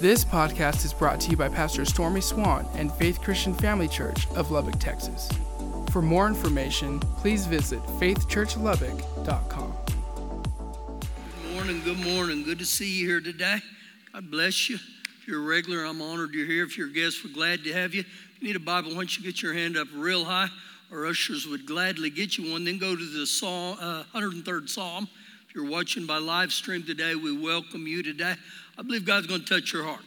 This podcast is brought to you by Pastor Stormy Swan and Faith Christian Family Church of Lubbock, Texas. For more information, please visit faithchurchlubbock.com. Good morning, good morning. Good to see you here today. God bless you. If you're a regular, I'm honored you're here. If you're a guest, we're glad to have you. If you need a Bible, don't you get your hand up real high? Our ushers would gladly get you one. Then go to the Psalm, uh, 103rd Psalm. If you're watching by live stream today, we welcome you today. I believe God's going to touch your heart.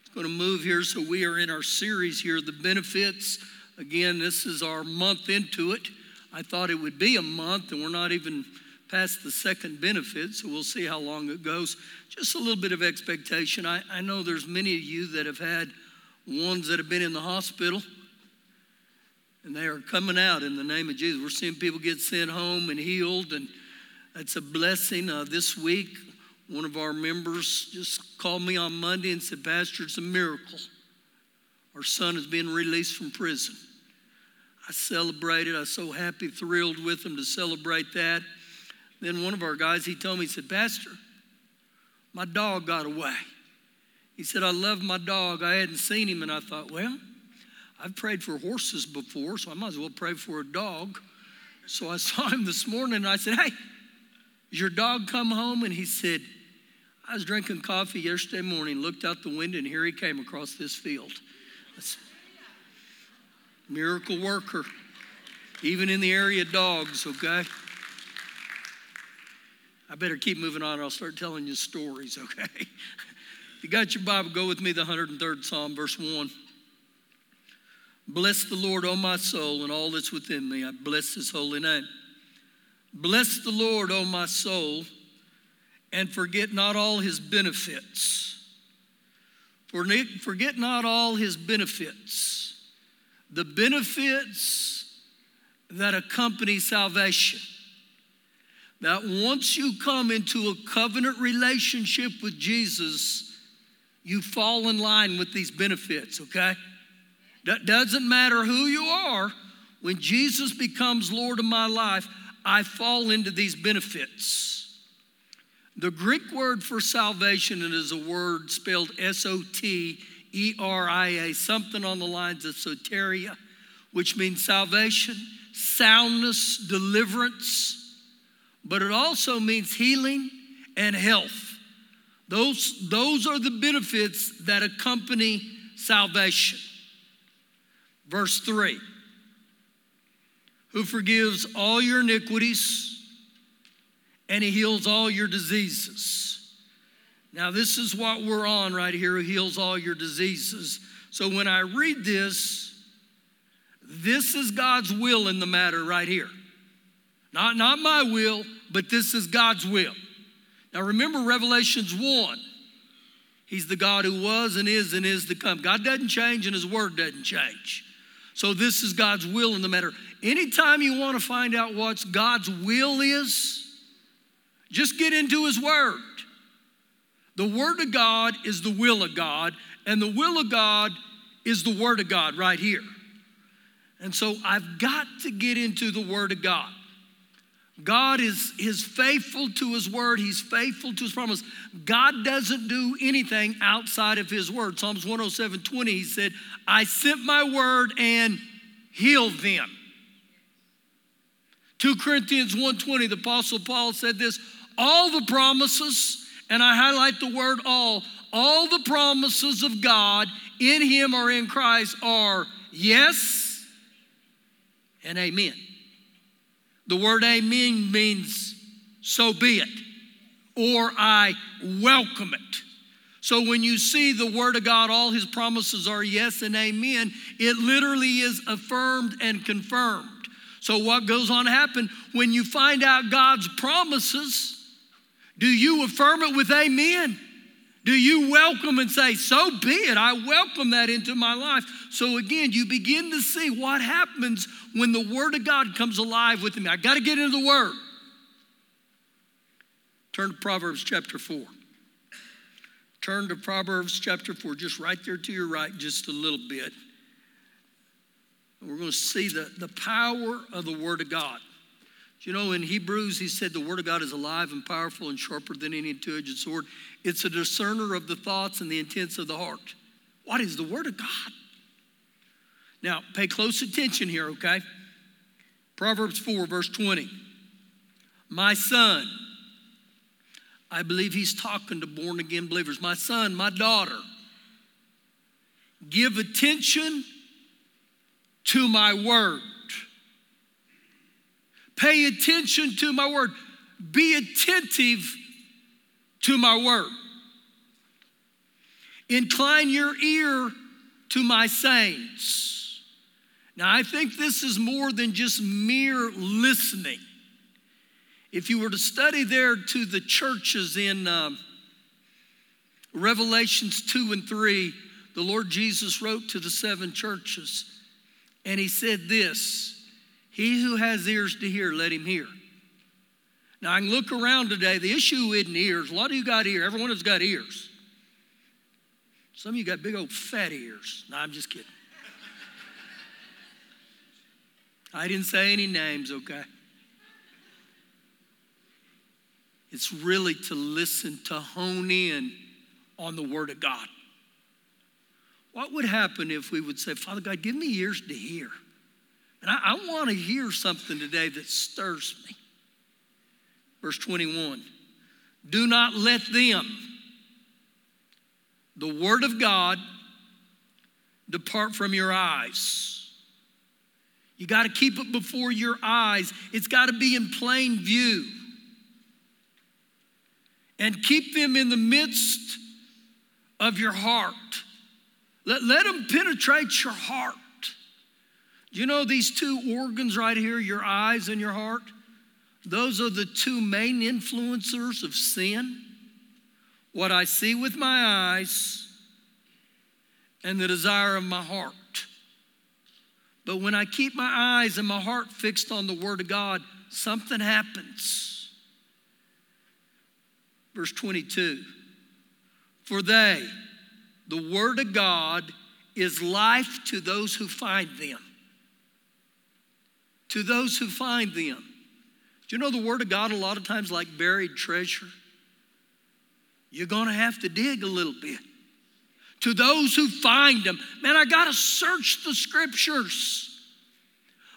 It's going to move here. So we are in our series here, the benefits. Again, this is our month into it. I thought it would be a month, and we're not even past the second benefit, so we'll see how long it goes. Just a little bit of expectation. I, I know there's many of you that have had ones that have been in the hospital, and they are coming out in the name of Jesus. We're seeing people get sent home and healed, and that's a blessing. Uh, this week, one of our members just called me on Monday and said, Pastor, it's a miracle. Our son has been released from prison. I celebrated. I was so happy, thrilled with him to celebrate that. Then one of our guys, he told me, he said, Pastor, my dog got away. He said, I love my dog. I hadn't seen him, and I thought, well, I've prayed for horses before, so I might as well pray for a dog. So I saw him this morning, and I said, Hey, your dog come home? And he said, I was drinking coffee yesterday morning, looked out the window, and here he came across this field. That's miracle worker, even in the area of dogs, okay? I better keep moving on, or I'll start telling you stories, okay? you got your Bible, go with me, the 103rd Psalm, verse 1. Bless the Lord, O my soul, and all that's within me. I bless his holy name. Bless the Lord, O my soul, and forget not all his benefits. Forget not all his benefits, the benefits that accompany salvation. That once you come into a covenant relationship with Jesus, you fall in line with these benefits, okay? That doesn't matter who you are, when Jesus becomes Lord of my life, I fall into these benefits. The Greek word for salvation is a word spelled S O T E R I A, something on the lines of soteria, which means salvation, soundness, deliverance, but it also means healing and health. Those, those are the benefits that accompany salvation. Verse 3 Who forgives all your iniquities and he heals all your diseases. Now, this is what we're on right here who heals all your diseases. So when I read this, this is God's will in the matter right here. Not, not my will, but this is God's will. Now remember Revelations 1. He's the God who was and is and is to come. God doesn't change and his word doesn't change. So this is God's will in the matter. Anytime you want to find out what God's will is, just get into his word. The word of God is the will of God, and the will of God is the word of God right here. And so I've got to get into the word of God. God is, is faithful to his word. He's faithful to his promise. God doesn't do anything outside of his word. Psalms 107 20, he said, I sent my word and healed them. 2 Corinthians 1:20, the Apostle Paul said this: all the promises, and I highlight the word all, all the promises of God in him or in Christ are yes and amen. The word amen means so be it, or I welcome it. So when you see the word of God, all his promises are yes and amen, it literally is affirmed and confirmed. So what goes on to happen when you find out God's promises? Do you affirm it with amen? Do you welcome and say, So be it, I welcome that into my life? So again, you begin to see what happens when the Word of God comes alive within me. I got to get into the Word. Turn to Proverbs chapter 4. Turn to Proverbs chapter 4, just right there to your right, just a little bit. We're going to see the, the power of the Word of God. You know, in Hebrews, he said the Word of God is alive and powerful and sharper than any two edged sword. It's a discerner of the thoughts and the intents of the heart. What is the Word of God? Now, pay close attention here, okay? Proverbs 4, verse 20. My son, I believe he's talking to born again believers. My son, my daughter, give attention to my word. Pay attention to my word. Be attentive to my word. Incline your ear to my sayings. Now, I think this is more than just mere listening. If you were to study there to the churches in um, Revelations 2 and 3, the Lord Jesus wrote to the seven churches, and he said this He who has ears to hear, let him hear. Now, I can look around today. The issue isn't ears. A lot of you got ears. Everyone has got ears. Some of you got big old fat ears. No, I'm just kidding. I didn't say any names, okay? It's really to listen, to hone in on the Word of God. What would happen if we would say, Father God, give me ears to hear? And I, I want to hear something today that stirs me. Verse 21 Do not let them, the Word of God, depart from your eyes. You got to keep it before your eyes, it's got to be in plain view. And keep them in the midst of your heart. Let, let them penetrate your heart. Do you know these two organs right here, your eyes and your heart? Those are the two main influencers of sin. What I see with my eyes and the desire of my heart. But when I keep my eyes and my heart fixed on the Word of God, something happens. Verse 22 For they, the Word of God is life to those who find them. To those who find them. Do you know the Word of God a lot of times like buried treasure? You're going to have to dig a little bit. To those who find them, man, I got to search the scriptures.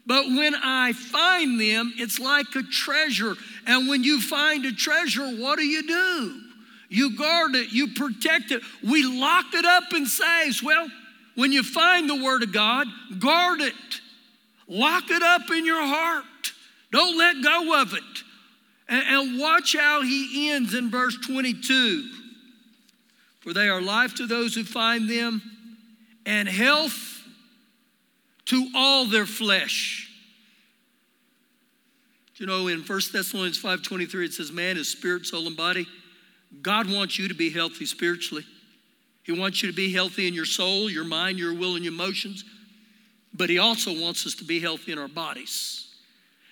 But when I find them, it's like a treasure. And when you find a treasure, what do you do? You guard it, you protect it. We lock it up in safes. Well, when you find the Word of God, guard it. Lock it up in your heart. Don't let go of it. And, and watch how he ends in verse 22. For they are life to those who find them, and health to all their flesh. Do You know, in 1 Thessalonians 5.23, it says, man is spirit, soul, and body. God wants you to be healthy spiritually. He wants you to be healthy in your soul, your mind, your will, and your emotions. But He also wants us to be healthy in our bodies.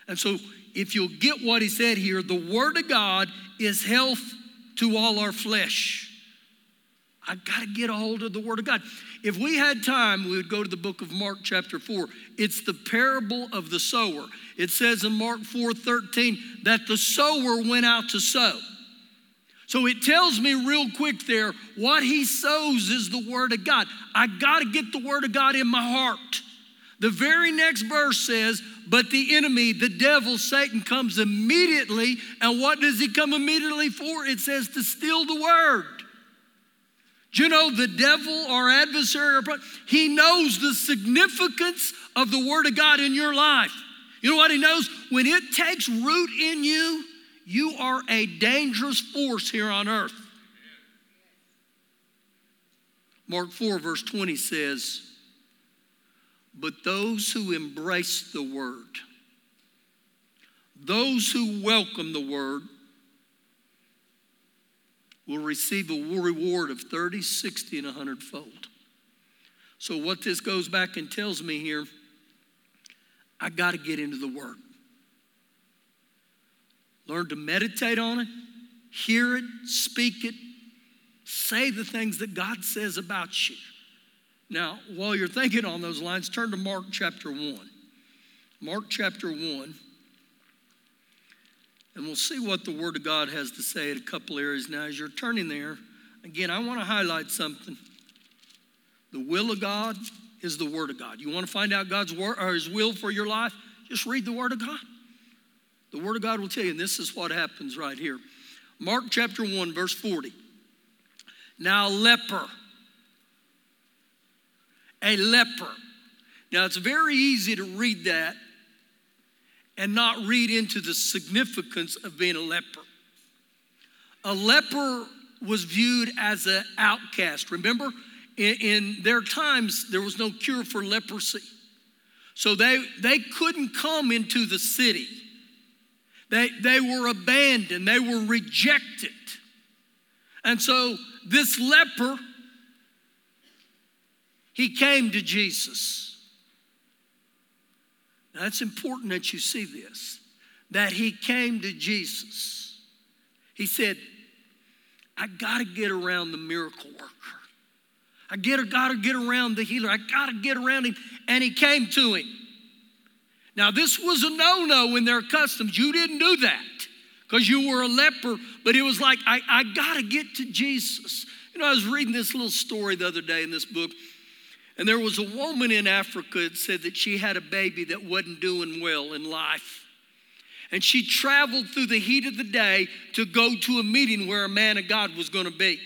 And so, if you'll get what He said here, the Word of God is health to all our flesh. I got to get a hold of the Word of God. If we had time, we would go to the book of Mark, chapter 4. It's the parable of the sower. It says in Mark 4 13 that the sower went out to sow. So it tells me real quick there what he sows is the word of God. I got to get the word of God in my heart. The very next verse says, But the enemy, the devil, Satan, comes immediately. And what does he come immediately for? It says to steal the word. Do you know the devil, our adversary, he knows the significance of the word of God in your life. You know what he knows? When it takes root in you, you are a dangerous force here on earth. Mark 4, verse 20 says, But those who embrace the word, those who welcome the word, will receive a reward of 30, 60, and 100 fold. So, what this goes back and tells me here, I got to get into the Word. Learn to meditate on it, hear it, speak it, say the things that God says about you. Now, while you're thinking on those lines, turn to Mark chapter 1. Mark chapter 1. And we'll see what the Word of God has to say in a couple areas. Now, as you're turning there, again, I want to highlight something. The will of God is the Word of God. You want to find out God's word or His will for your life? Just read the Word of God. The Word of God will tell you, and this is what happens right here. Mark chapter 1, verse 40. Now, leper, a leper. Now, it's very easy to read that and not read into the significance of being a leper. A leper was viewed as an outcast. Remember, in, in, their times, there was no cure for leprosy. So they, they couldn't come into the city. They, they were abandoned, they were rejected. And so this leper, he came to Jesus. Now, it's important that you see this that he came to Jesus. He said, I got to get around the miracle worker. I get, got to get around the healer. I got to get around him. And he came to him. Now, this was a no no in their customs. You didn't do that because you were a leper, but it was like, I, I got to get to Jesus. You know, I was reading this little story the other day in this book. And there was a woman in Africa that said that she had a baby that wasn't doing well in life. And she traveled through the heat of the day to go to a meeting where a man of God was going to be.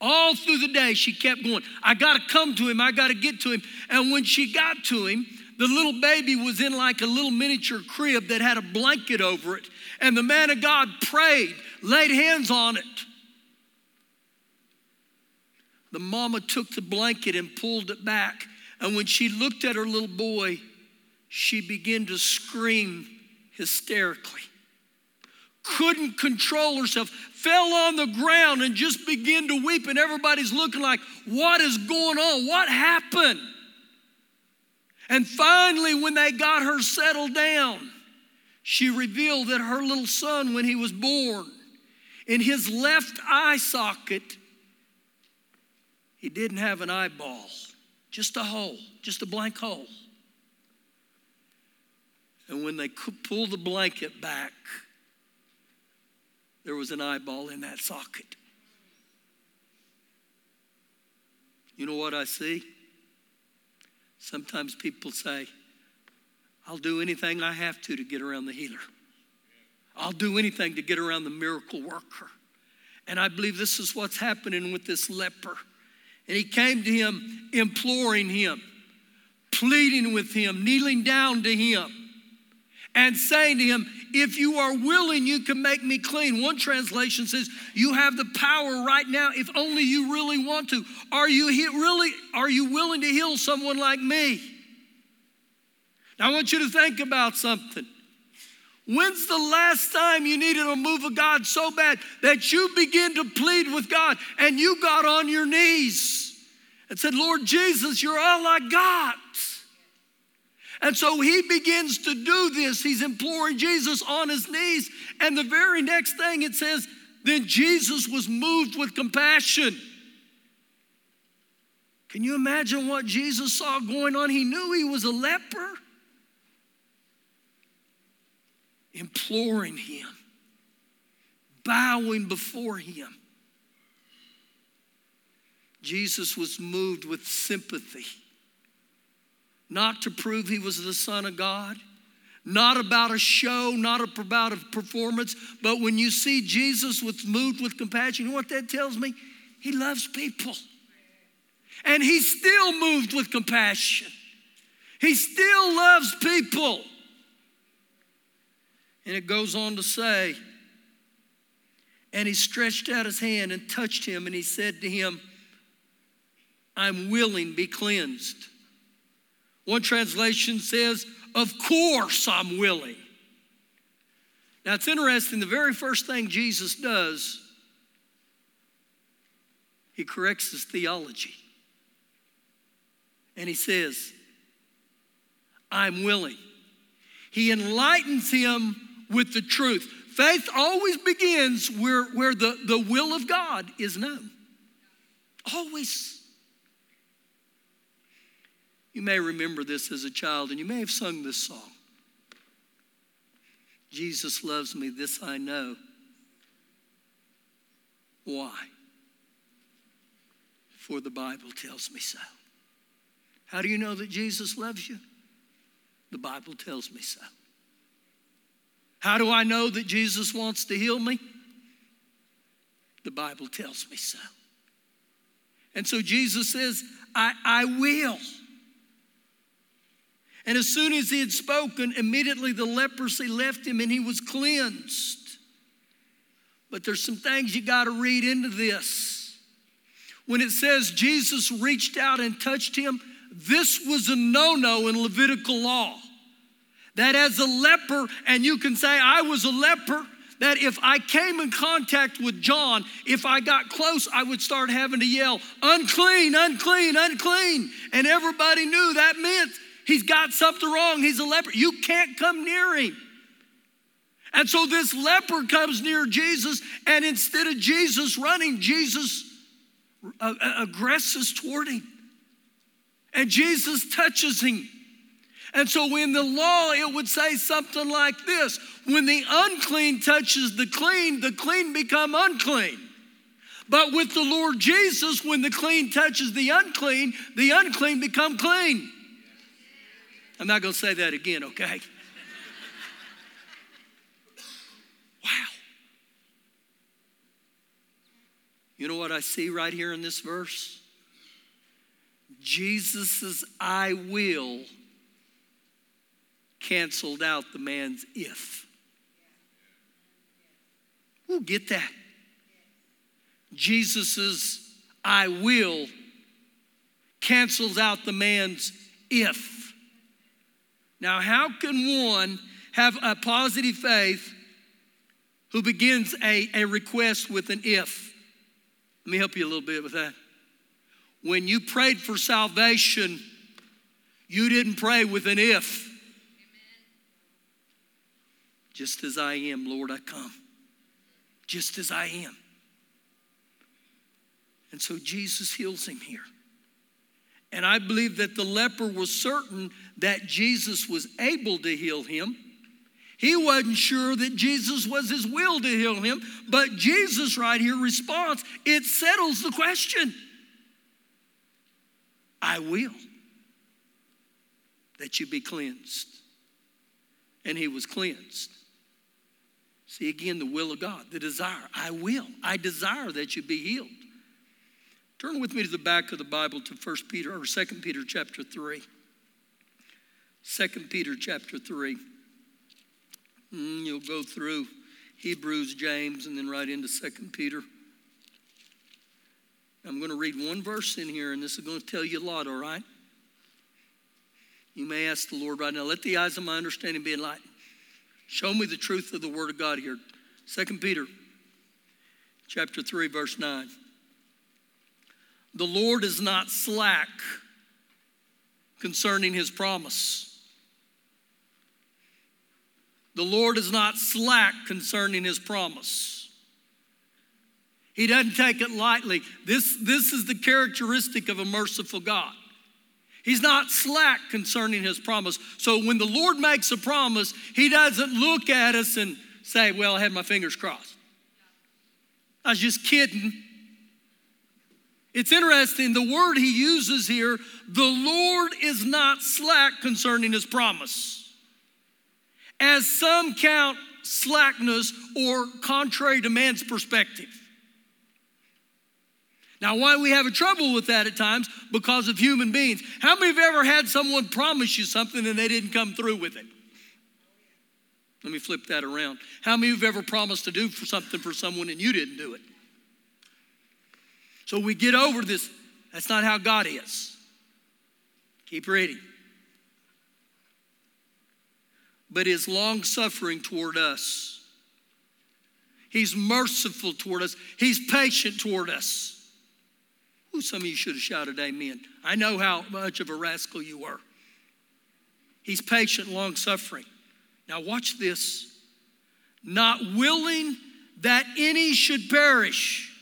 All through the day, she kept going, I got to come to him, I got to get to him. And when she got to him, the little baby was in like a little miniature crib that had a blanket over it. And the man of God prayed, laid hands on it the mama took the blanket and pulled it back. And when she looked at her little boy, she began to scream hysterically. Couldn't control herself, fell on the ground and just began to weep. And everybody's looking like, What is going on? What happened? And finally, when they got her settled down, she revealed that her little son, when he was born, in his left eye socket, he didn't have an eyeball, just a hole, just a blank hole. And when they pulled the blanket back, there was an eyeball in that socket. You know what I see? Sometimes people say, I'll do anything I have to to get around the healer. I'll do anything to get around the miracle worker. And I believe this is what's happening with this leper. And he came to him, imploring him, pleading with him, kneeling down to him, and saying to him, If you are willing, you can make me clean. One translation says, You have the power right now if only you really want to. Are you really are you willing to heal someone like me? Now I want you to think about something. When's the last time you needed a move of God so bad that you begin to plead with God and you got on your knees and said, Lord Jesus, you're all I got? And so he begins to do this. He's imploring Jesus on his knees. And the very next thing it says, then Jesus was moved with compassion. Can you imagine what Jesus saw going on? He knew he was a leper imploring him, bowing before him. Jesus was moved with sympathy, not to prove he was the Son of God, not about a show, not about a performance, but when you see Jesus was moved with compassion, you know what that tells me? He loves people. And he's still moved with compassion. He still loves people. And it goes on to say, and he stretched out his hand and touched him, and he said to him, I'm willing, be cleansed. One translation says, Of course I'm willing. Now it's interesting, the very first thing Jesus does, he corrects his theology. And he says, I'm willing. He enlightens him with the truth. Faith always begins where, where the, the will of God is known. Always. You may remember this as a child, and you may have sung this song. Jesus loves me, this I know. Why? For the Bible tells me so. How do you know that Jesus loves you? The Bible tells me so. How do I know that Jesus wants to heal me? The Bible tells me so. And so Jesus says, I, I will. And as soon as he had spoken, immediately the leprosy left him and he was cleansed. But there's some things you got to read into this. When it says Jesus reached out and touched him, this was a no no in Levitical law. That as a leper, and you can say, I was a leper, that if I came in contact with John, if I got close, I would start having to yell, unclean, unclean, unclean. And everybody knew that meant He's got something wrong. He's a leper. You can't come near him. And so this leper comes near Jesus, and instead of Jesus running, Jesus uh, uh, aggresses toward him. And Jesus touches him. And so in the law, it would say something like this when the unclean touches the clean, the clean become unclean. But with the Lord Jesus, when the clean touches the unclean, the unclean become clean. I'm not going to say that again, okay? wow. You know what I see right here in this verse? Jesus's I will canceled out the man's if. We'll get that. Jesus's I will cancels out the man's if. Now, how can one have a positive faith who begins a, a request with an if? Let me help you a little bit with that. When you prayed for salvation, you didn't pray with an if. Just as I am, Lord, I come. Just as I am. And so Jesus heals him here. And I believe that the leper was certain that Jesus was able to heal him. He wasn't sure that Jesus was his will to heal him, but Jesus, right here, responds it settles the question. I will that you be cleansed. And he was cleansed. See again the will of God, the desire. I will. I desire that you be healed. Turn with me to the back of the Bible to 1 Peter or 2 Peter chapter 3. 2 Peter chapter 3. Mm, you'll go through Hebrews, James, and then right into 2 Peter. I'm going to read one verse in here, and this is going to tell you a lot, all right? You may ask the Lord right now, let the eyes of my understanding be enlightened. Show me the truth of the Word of God here. 2 Peter chapter 3, verse 9. The Lord is not slack concerning his promise. The Lord is not slack concerning his promise. He doesn't take it lightly. This, this is the characteristic of a merciful God. He's not slack concerning his promise. So when the Lord makes a promise, he doesn't look at us and say, Well, I had my fingers crossed. I was just kidding. It's interesting, the word he uses here, the Lord is not slack concerning his promise. As some count slackness or contrary to man's perspective. Now, why we have trouble with that at times? Because of human beings. How many have ever had someone promise you something and they didn't come through with it? Let me flip that around. How many have ever promised to do for something for someone and you didn't do it? So we get over this. That's not how God is. Keep reading. But his long suffering toward us. He's merciful toward us. He's patient toward us. Ooh, some of you should have shouted amen. I know how much of a rascal you were. He's patient, long suffering. Now, watch this. Not willing that any should perish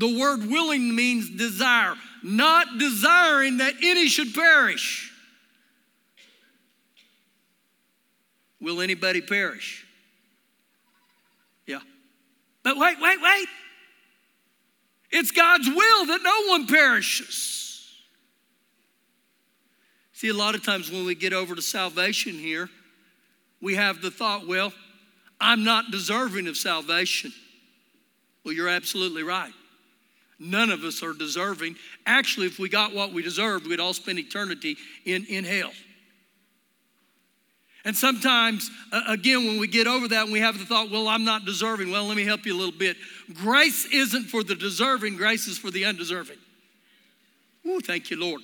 the word willing means desire, not desiring that any should perish. Will anybody perish? Yeah. But wait, wait, wait. It's God's will that no one perishes. See, a lot of times when we get over to salvation here, we have the thought, well, I'm not deserving of salvation. Well, you're absolutely right. None of us are deserving. Actually, if we got what we deserved, we'd all spend eternity in, in hell. And sometimes, again, when we get over that and we have the thought, well, I'm not deserving, well, let me help you a little bit. Grace isn't for the deserving, grace is for the undeserving. Ooh, thank you, Lord.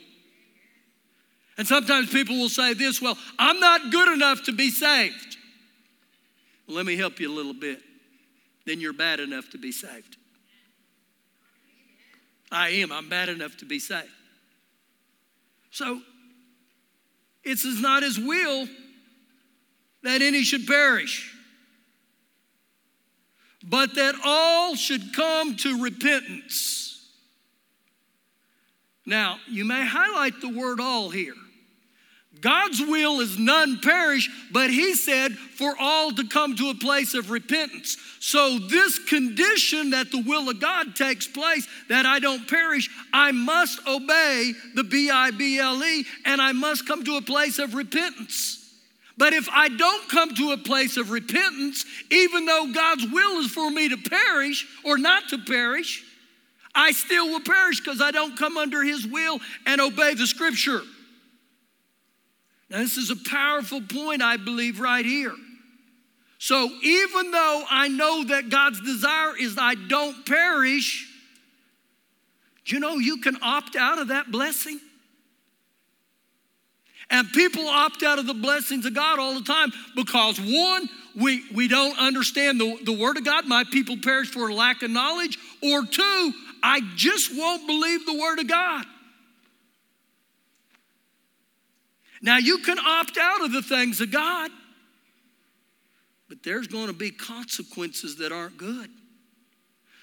And sometimes people will say this, well, I'm not good enough to be saved. Well, let me help you a little bit. Then you're bad enough to be saved. I am. I'm bad enough to be saved. So, it's not his will that any should perish, but that all should come to repentance. Now, you may highlight the word all here. God's will is none perish, but He said for all to come to a place of repentance. So, this condition that the will of God takes place, that I don't perish, I must obey the B I B L E and I must come to a place of repentance. But if I don't come to a place of repentance, even though God's will is for me to perish or not to perish, I still will perish because I don't come under His will and obey the scripture. Now, this is a powerful point, I believe, right here. So, even though I know that God's desire is I don't perish, do you know you can opt out of that blessing? And people opt out of the blessings of God all the time because one, we, we don't understand the, the Word of God. My people perish for lack of knowledge. Or two, I just won't believe the Word of God. Now, you can opt out of the things of God, but there's going to be consequences that aren't good.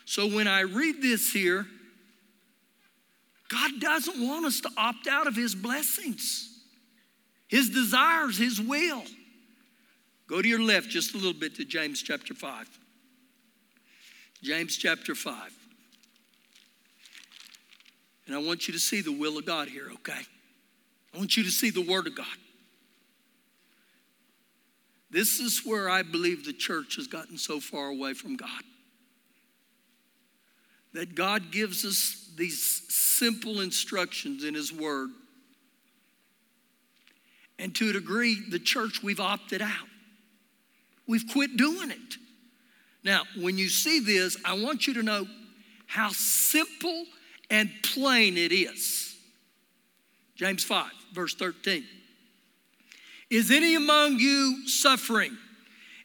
So when I read this here, God doesn't want us to opt out of His blessings. His desires, His will. Go to your left just a little bit to James chapter 5. James chapter 5. And I want you to see the will of God here, okay? I want you to see the Word of God. This is where I believe the church has gotten so far away from God. That God gives us these simple instructions in His Word and to a degree, the church, we've opted out. We've quit doing it. Now, when you see this, I want you to know how simple and plain it is. James 5, verse 13. Is any among you suffering?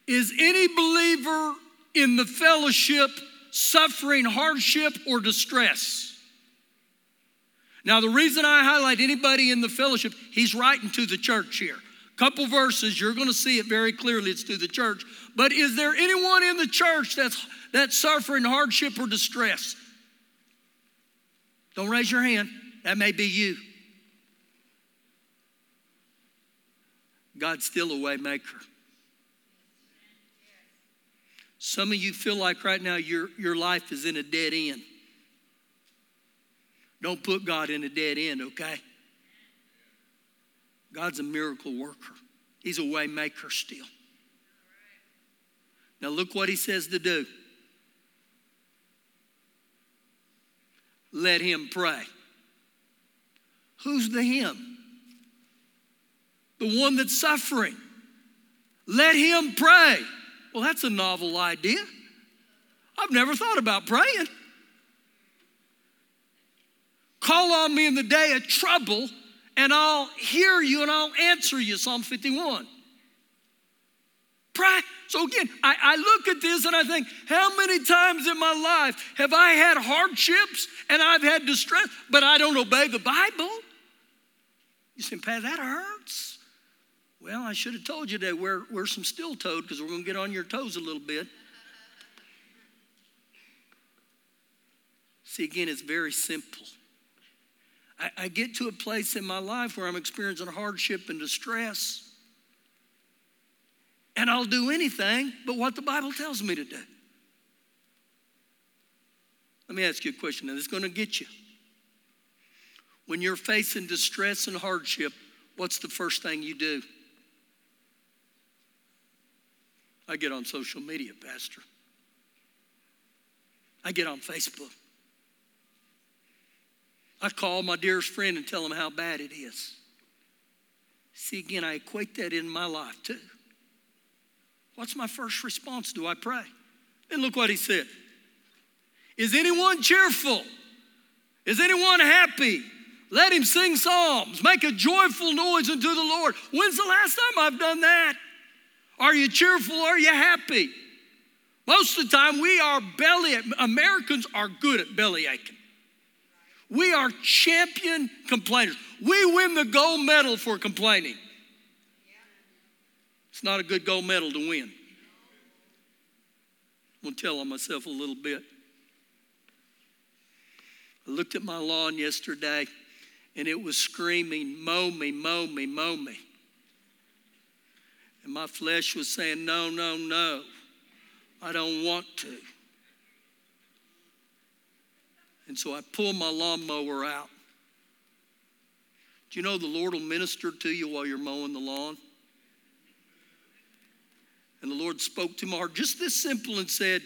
Is any believer in the fellowship suffering hardship or distress? Now, the reason I highlight anybody in the fellowship, he's writing to the church here. Couple verses, you're going to see it very clearly. It's to the church. But is there anyone in the church that's that's suffering hardship or distress? Don't raise your hand. That may be you. God's still a waymaker. Some of you feel like right now your, your life is in a dead end. Don't put God in a dead end, okay? God's a miracle worker. He's a way maker still. Now look what he says to do. Let him pray. Who's the him? The one that's suffering. Let him pray. Well, that's a novel idea. I've never thought about praying. Call on me in the day of trouble, and I'll hear you and I'll answer you. Psalm 51. Pray. So again, I, I, look at this and I think, how many times in my life have I had hardships and I've had distress, but I don't obey the Bible? You say, Pat, that hurts. Well, I should have told you to wear, wear some steel toed because we're going to get on your toes a little bit. See, again, it's very simple. I, I get to a place in my life where I'm experiencing hardship and distress. and I'll do anything but what the Bible tells me to do. Let me ask you a question, and it's going to get you. When you're facing distress and hardship, what's the first thing you do? I get on social media, Pastor. I get on Facebook. I call my dearest friend and tell him how bad it is. See, again, I equate that in my life too. What's my first response? Do I pray? And look what he said. Is anyone cheerful? Is anyone happy? Let him sing psalms. Make a joyful noise unto the Lord. When's the last time I've done that? Are you cheerful? Are you happy? Most of the time, we are belly, Americans are good at belly aching. We are champion complainers. We win the gold medal for complaining. It's not a good gold medal to win. I'm going to tell on myself a little bit. I looked at my lawn yesterday and it was screaming, Mow me, mow me, mow me. And my flesh was saying, No, no, no, I don't want to. And so I pulled my lawnmower out. Do you know the Lord will minister to you while you're mowing the lawn? And the Lord spoke to my heart just this simple and said,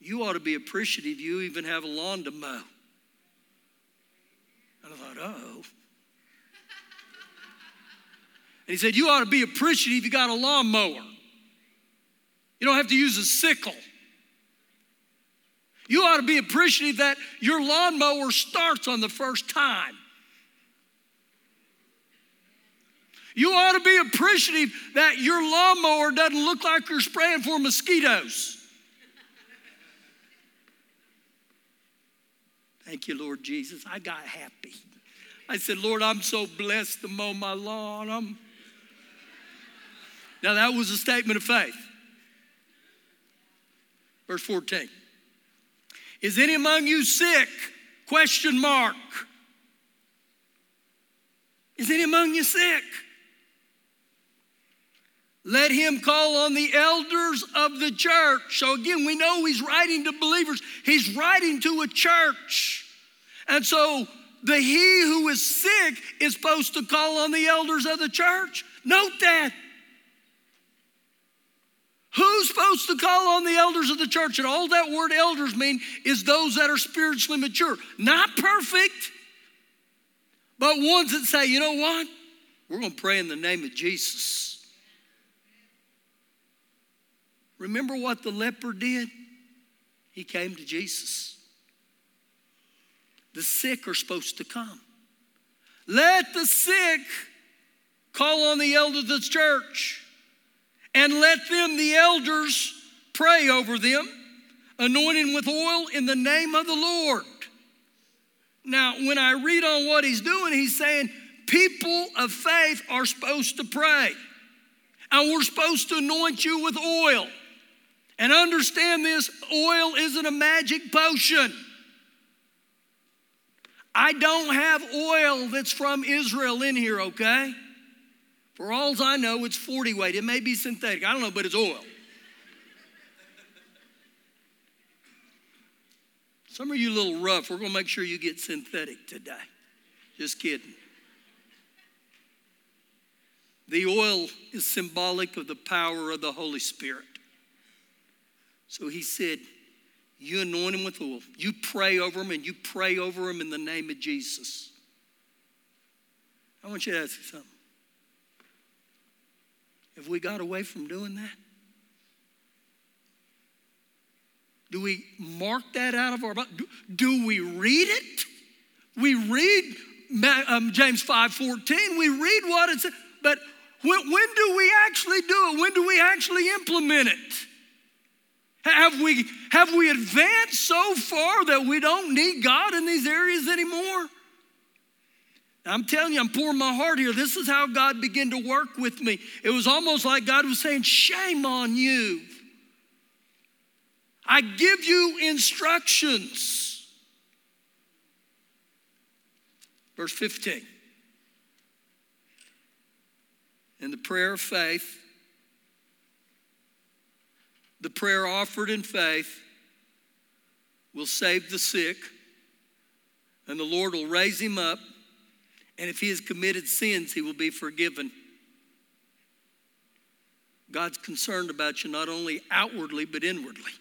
You ought to be appreciative you even have a lawn to mow. And I thought, oh. And he said, You ought to be appreciative you got a lawnmower. You don't have to use a sickle. You ought to be appreciative that your lawnmower starts on the first time. You ought to be appreciative that your lawnmower doesn't look like you're spraying for mosquitoes. Thank you, Lord Jesus. I got happy. I said, Lord, I'm so blessed to mow my lawn. I'm... Now, that was a statement of faith. Verse 14. Is any among you sick? Question mark. Is any among you sick? Let him call on the elders of the church. So again, we know he's writing to believers, he's writing to a church. And so the he who is sick is supposed to call on the elders of the church. Note that. Who's supposed to call on the elders of the church? And all that word elders mean is those that are spiritually mature. Not perfect, but ones that say, you know what? We're going to pray in the name of Jesus. Remember what the leper did? He came to Jesus. The sick are supposed to come. Let the sick call on the elders of the church and let them, the elders, pray over them, anointing with oil in the name of the Lord. Now, when I read on what he's doing, he's saying people of faith are supposed to pray. And we're supposed to anoint you with oil. And understand this oil isn't a magic potion. I don't have oil that's from Israel in here, okay? For all I know, it's 40 weight. It may be synthetic. I don't know, but it's oil. Some of you a little rough. We're going to make sure you get synthetic today. Just kidding. The oil is symbolic of the power of the Holy Spirit. So he said, You anoint him with oil. You pray over him and you pray over him in the name of Jesus. I want you to ask you something. Have we got away from doing that? Do we mark that out of our Bible? Do, do we read it? We read um, James 5 14. We read what it says. But when, when do we actually do it? When do we actually implement it? Have we, have we advanced so far that we don't need God in these areas anymore? I'm telling you, I'm pouring my heart here. This is how God began to work with me. It was almost like God was saying, Shame on you. I give you instructions. Verse 15. In the prayer of faith, the prayer offered in faith will save the sick, and the Lord will raise him up, and if he has committed sins, he will be forgiven. God's concerned about you not only outwardly, but inwardly.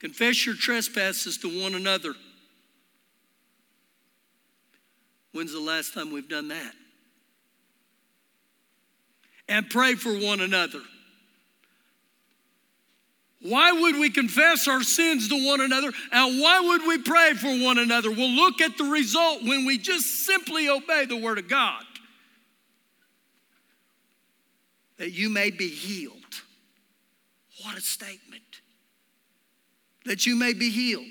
Confess your trespasses to one another. When's the last time we've done that? And pray for one another. Why would we confess our sins to one another? And why would we pray for one another? We'll look at the result when we just simply obey the Word of God that you may be healed. What a statement. That you may be healed.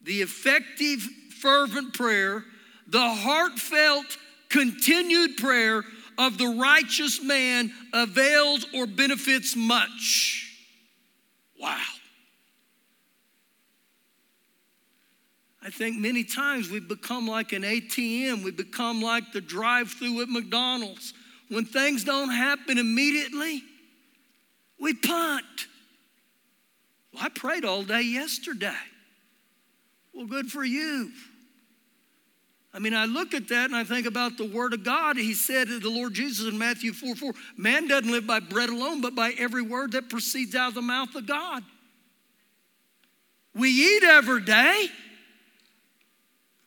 The effective, fervent prayer, the heartfelt, continued prayer of the righteous man avails or benefits much. Wow. I think many times we become like an ATM. We become like the drive through at McDonald's. When things don't happen immediately, we punt. Well, I prayed all day yesterday. Well, good for you. I mean, I look at that and I think about the Word of God. He said to the Lord Jesus in Matthew 4 4, man doesn't live by bread alone, but by every word that proceeds out of the mouth of God. We eat every day.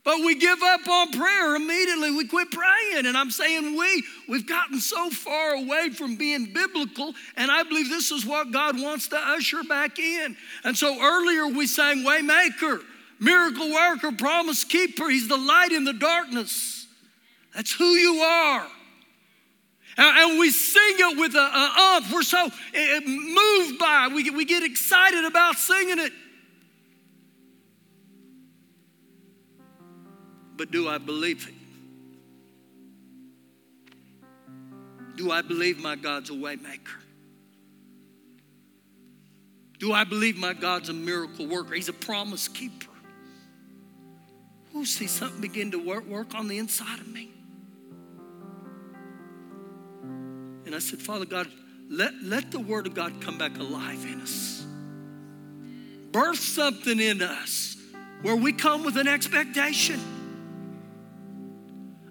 But we give up on prayer immediately. We quit praying. And I'm saying we, we've gotten so far away from being biblical. And I believe this is what God wants to usher back in. And so earlier we sang Waymaker, Miracle Worker, Promise Keeper. He's the light in the darkness. That's who you are. And we sing it with a, a umph. We're so eh, eh, moved by it. We, we get excited about singing it. but do I believe it? Do I believe my God's a waymaker? Do I believe my God's a miracle worker? He's a promise keeper. We'll see something begin to work, work on the inside of me. And I said, Father God, let, let the word of God come back alive in us. Birth something in us where we come with an expectation.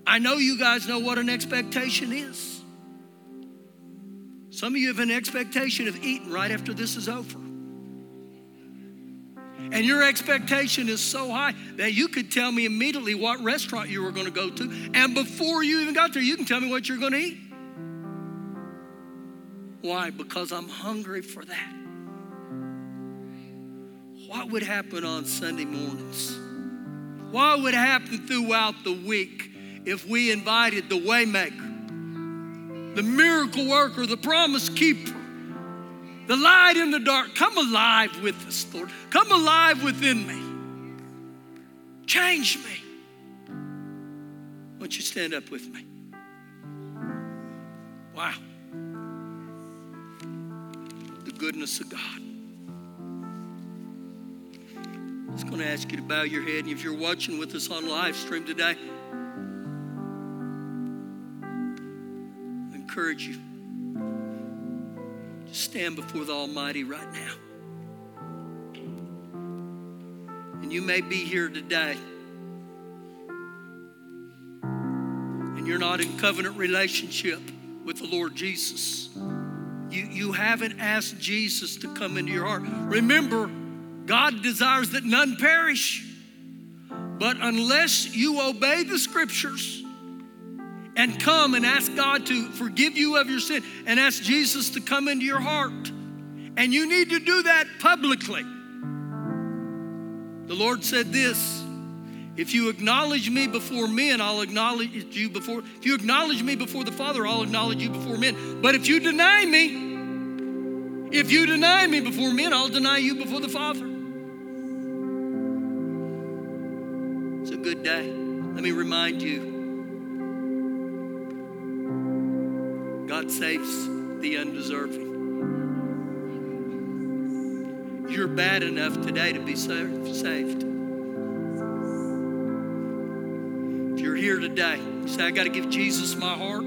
I know you guys know what an expectation is. Some of you have an expectation of eating right after this is over. And your expectation is so high that you could tell me immediately what restaurant you were going to go to. And before you even got there, you can tell me what you're going to eat. Why? Because I'm hungry for that. What would happen on Sunday mornings? What would happen throughout the week if we invited the waymaker, the miracle worker, the promise keeper, the light in the dark. Come alive with us, Lord. Come alive within me. Change me. Won't you stand up with me? Wow. The goodness of God. I'm just going to ask you to bow your head. And if you're watching with us on live stream today, encourage you stand before the Almighty right now. And you may be here today and you're not in covenant relationship with the Lord Jesus. You, you haven't asked Jesus to come into your heart. Remember, God desires that none perish. But unless you obey the scriptures, and come and ask God to forgive you of your sin and ask Jesus to come into your heart. And you need to do that publicly. The Lord said this if you acknowledge me before men, I'll acknowledge you before. If you acknowledge me before the Father, I'll acknowledge you before men. But if you deny me, if you deny me before men, I'll deny you before the Father. It's a good day. Let me remind you Saves the undeserving. You're bad enough today to be saved. If you're here today, you say, I got to give Jesus my heart.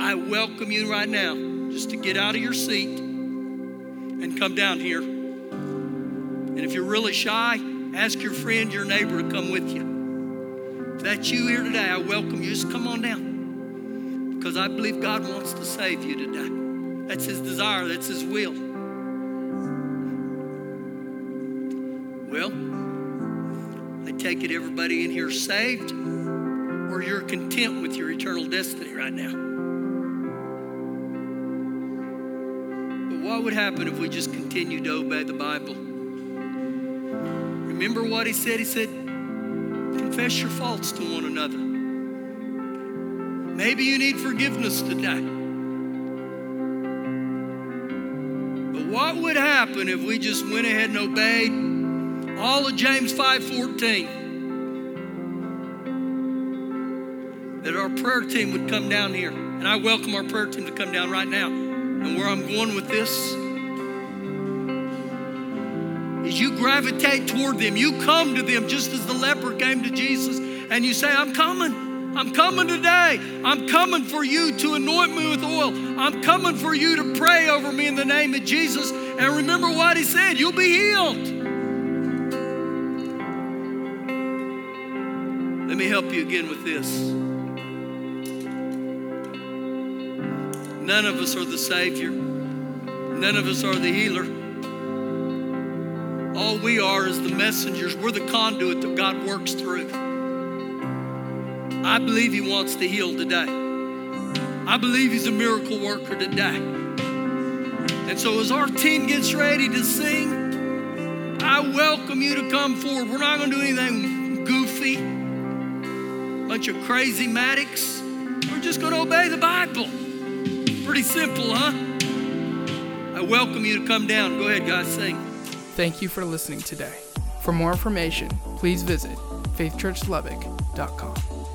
I welcome you right now just to get out of your seat and come down here. And if you're really shy, ask your friend, your neighbor to come with you. If that's you here today, I welcome you. Just come on down. Because I believe God wants to save you today. That's His desire, that's His will. Well, I take it everybody in here saved, or you're content with your eternal destiny right now. But what would happen if we just continued to obey the Bible? Remember what he said? He said, confess your faults to one another. Maybe you need forgiveness today. But what would happen if we just went ahead and obeyed all of James 5:14. That our prayer team would come down here. And I welcome our prayer team to come down right now. And where I'm going with this is you gravitate toward them. You come to them just as the leper came to Jesus and you say, I'm coming. I'm coming today. I'm coming for you to anoint me with oil. I'm coming for you to pray over me in the name of Jesus. And remember what he said you'll be healed. Let me help you again with this. None of us are the Savior, none of us are the healer. All we are is the messengers. We're the conduit that God works through. I believe He wants to heal today. I believe He's a miracle worker today. And so, as our team gets ready to sing, I welcome you to come forward. We're not going to do anything goofy, bunch of crazy Maddox. We're just going to obey the Bible. Pretty simple, huh? I welcome you to come down. Go ahead, guys, sing. Thank you for listening today. For more information, please visit faithchurchlubbock.com.